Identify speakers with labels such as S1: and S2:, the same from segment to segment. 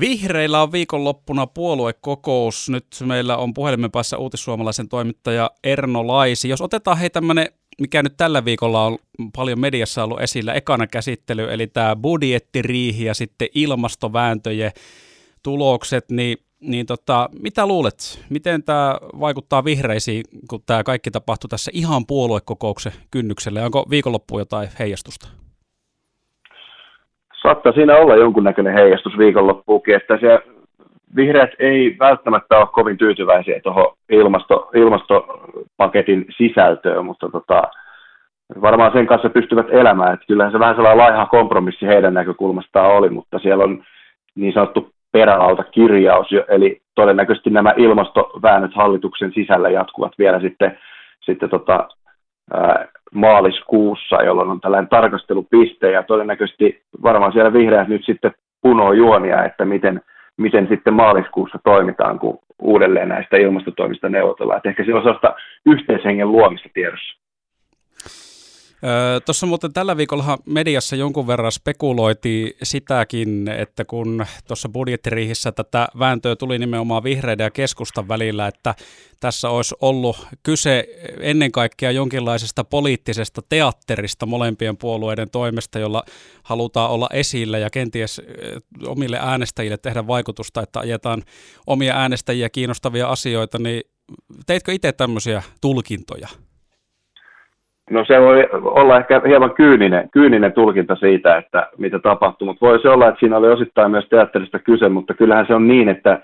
S1: Vihreillä on viikonloppuna puoluekokous. Nyt meillä on puhelimen päässä uutissuomalaisen toimittaja Erno Laisi. Jos otetaan hei tämmöinen, mikä nyt tällä viikolla on paljon mediassa ollut esillä, ekana käsittely, eli tämä budjettiriihi ja sitten ilmastovääntöjen tulokset, niin niin tota, mitä luulet, miten tämä vaikuttaa vihreisiin, kun tämä kaikki tapahtui tässä ihan puoluekokouksen kynnyksellä? Onko viikonloppu jotain heijastusta?
S2: Saattaa siinä olla jonkunnäköinen heijastus viikonloppuukin, että se vihreät ei välttämättä ole kovin tyytyväisiä tuohon ilmasto, ilmastopaketin sisältöön, mutta tota, varmaan sen kanssa pystyvät elämään. Että kyllähän se vähän sellainen laiha kompromissi heidän näkökulmastaan oli, mutta siellä on niin sanottu perälauta kirjaus, eli todennäköisesti nämä ilmastoväännöt hallituksen sisällä jatkuvat vielä sitten, sitten tota, maaliskuussa, jolloin on tällainen tarkastelupiste ja todennäköisesti varmaan siellä vihreät nyt sitten punoo juonia, että miten, miten sitten maaliskuussa toimitaan, kun uudelleen näistä ilmastotoimista neuvotellaan. Että ehkä se on sellaista yhteishengen luomista tiedossa.
S1: Tuossa muuten tällä viikolla mediassa jonkun verran spekuloitiin sitäkin, että kun tuossa budjettiriihissä tätä vääntöä tuli nimenomaan vihreiden ja keskustan välillä, että tässä olisi ollut kyse ennen kaikkea jonkinlaisesta poliittisesta teatterista molempien puolueiden toimesta, jolla halutaan olla esillä ja kenties omille äänestäjille tehdä vaikutusta, että ajetaan omia äänestäjiä kiinnostavia asioita, niin teitkö itse tämmöisiä tulkintoja?
S2: No se voi olla ehkä hieman kyyninen, kyyninen tulkinta siitä, että mitä tapahtuu, mutta voisi olla, että siinä oli osittain myös teatterista kyse, mutta kyllähän se on niin, että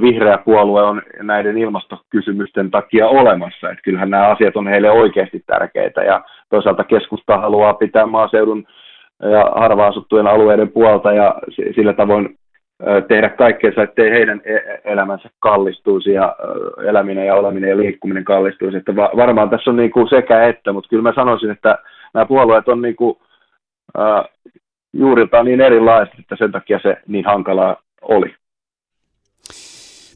S2: vihreä puolue on näiden ilmastokysymysten takia olemassa, että kyllähän nämä asiat on heille oikeasti tärkeitä ja toisaalta keskusta haluaa pitää maaseudun ja harva asuttujen alueiden puolta ja sillä tavoin tehdä kaikkeensa, ettei heidän e-, elämänsä kallistuisi ja eläminen ja oleminen ja liikkuminen kallistuisi. Että varmaan tässä on niin kuin sekä että, mutta kyllä mä sanoisin, että nämä puolueet on niin kuin, äh, juuriltaan niin erilaiset, että sen takia se niin hankalaa oli.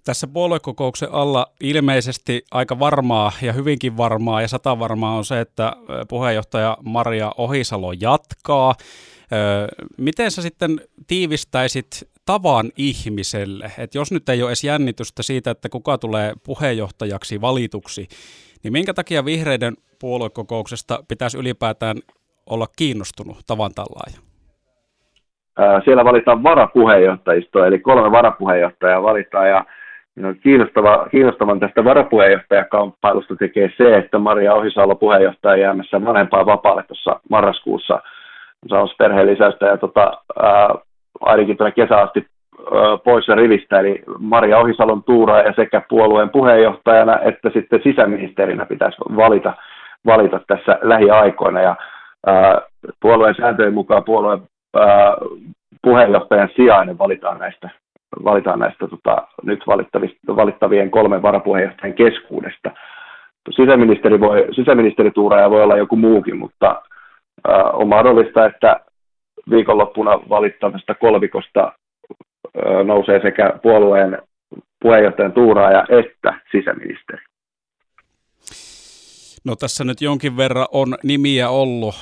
S1: Tässä puoluekokouksen alla ilmeisesti aika varmaa ja hyvinkin varmaa ja sata varmaa on se, että puheenjohtaja Maria Ohisalo jatkaa. Miten sä sitten tiivistäisit tavan ihmiselle, että jos nyt ei ole edes jännitystä siitä, että kuka tulee puheenjohtajaksi valituksi, niin minkä takia vihreiden puoluekokouksesta pitäisi ylipäätään olla kiinnostunut tavan tallaaja?
S2: Siellä valitaan varapuheenjohtajisto, eli kolme varapuheenjohtajaa valitaan, ja kiinnostava, kiinnostavan tästä varapuheenjohtajakamppailusta tekee se, että Maria Ohisalo puheenjohtaja jäämässä vanhempaan vapaalle tuossa marraskuussa saamassa perheen lisäystä, ja tota, ää, ainakin tuonne kesä asti poissa rivistä, eli Maria Ohisalon ja sekä puolueen puheenjohtajana että sitten sisäministerinä pitäisi valita, valita tässä lähiaikoina. Ja ää, puolueen sääntöjen mukaan puolueen ää, puheenjohtajan sijainen valitaan näistä, valitaan näistä tota, nyt valittavien kolmen varapuheenjohtajan keskuudesta. Sisäministeri voi, sisäministerituuraaja voi olla joku muukin, mutta ää, on mahdollista, että viikonloppuna valittavasta kolvikosta nousee sekä puolueen puheenjohtajan tuuraaja että sisäministeri.
S1: No tässä nyt jonkin verran on nimiä ollut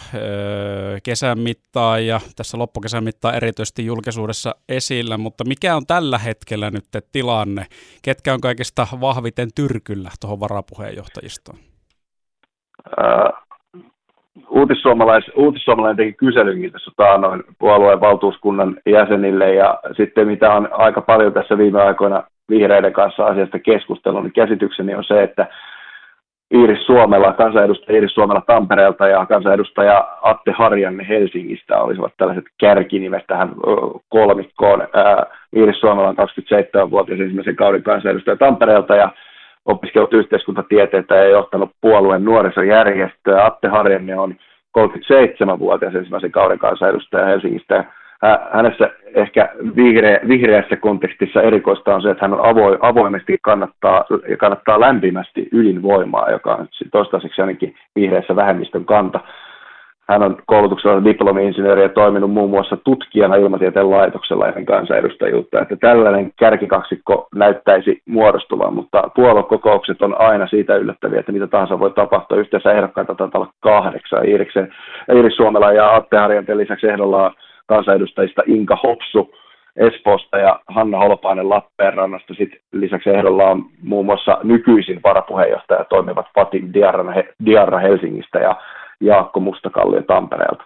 S1: kesän mittaan ja tässä loppukesän mittaan erityisesti julkisuudessa esillä, mutta mikä on tällä hetkellä nyt tilanne? Ketkä on kaikista vahviten tyrkyllä tuohon varapuheenjohtajistoon?
S2: Uutissuomalais, uutissuomalainen teki kyselynkin tässä taanoin puolueen valtuuskunnan jäsenille ja sitten mitä on aika paljon tässä viime aikoina vihreiden kanssa asiasta keskustellut, niin käsitykseni on se, että Iiris Suomella, kansanedustaja Iiris Suomella Tampereelta ja kansanedustaja Atte Harjanne Helsingistä olisivat tällaiset kärkinimet tähän kolmikkoon. Iiris Suomella on 27-vuotias ensimmäisen kauden kansanedustaja Tampereelta ja opiskellut yhteiskuntatieteitä ja johtanut puolueen nuorisojärjestöä. Atte Harjanne on 37-vuotias ensimmäisen kauden kansanedustaja Helsingistä. Hänessä ehkä vihreä, vihreässä kontekstissa erikoista on se, että hän on avo, avoimesti kannattaa, ja kannattaa lämpimästi ydinvoimaa, joka on toistaiseksi ainakin vihreässä vähemmistön kanta. Hän on koulutuksella diplomi-insinööri ja toiminut muun muassa tutkijana ilmatieteen laitoksella ennen kansanedustajuutta. Että tällainen kärkikaksikko näyttäisi muodostuvan, mutta puoluekokoukset on aina siitä yllättäviä, että mitä tahansa voi tapahtua. Yhteensä ehdokkaita taitaa olla kahdeksan. Iiriksen, Iiris Suomela ja Atte Harjanteen lisäksi ehdolla kansanedustajista Inka Hopsu Espoosta ja Hanna Holopainen Lappeenrannasta. Sitten lisäksi ehdolla on muun muassa nykyisin varapuheenjohtaja toimivat Fatim Diarra, Diarra Helsingistä ja Jaakko Mustakallio Tampereelta.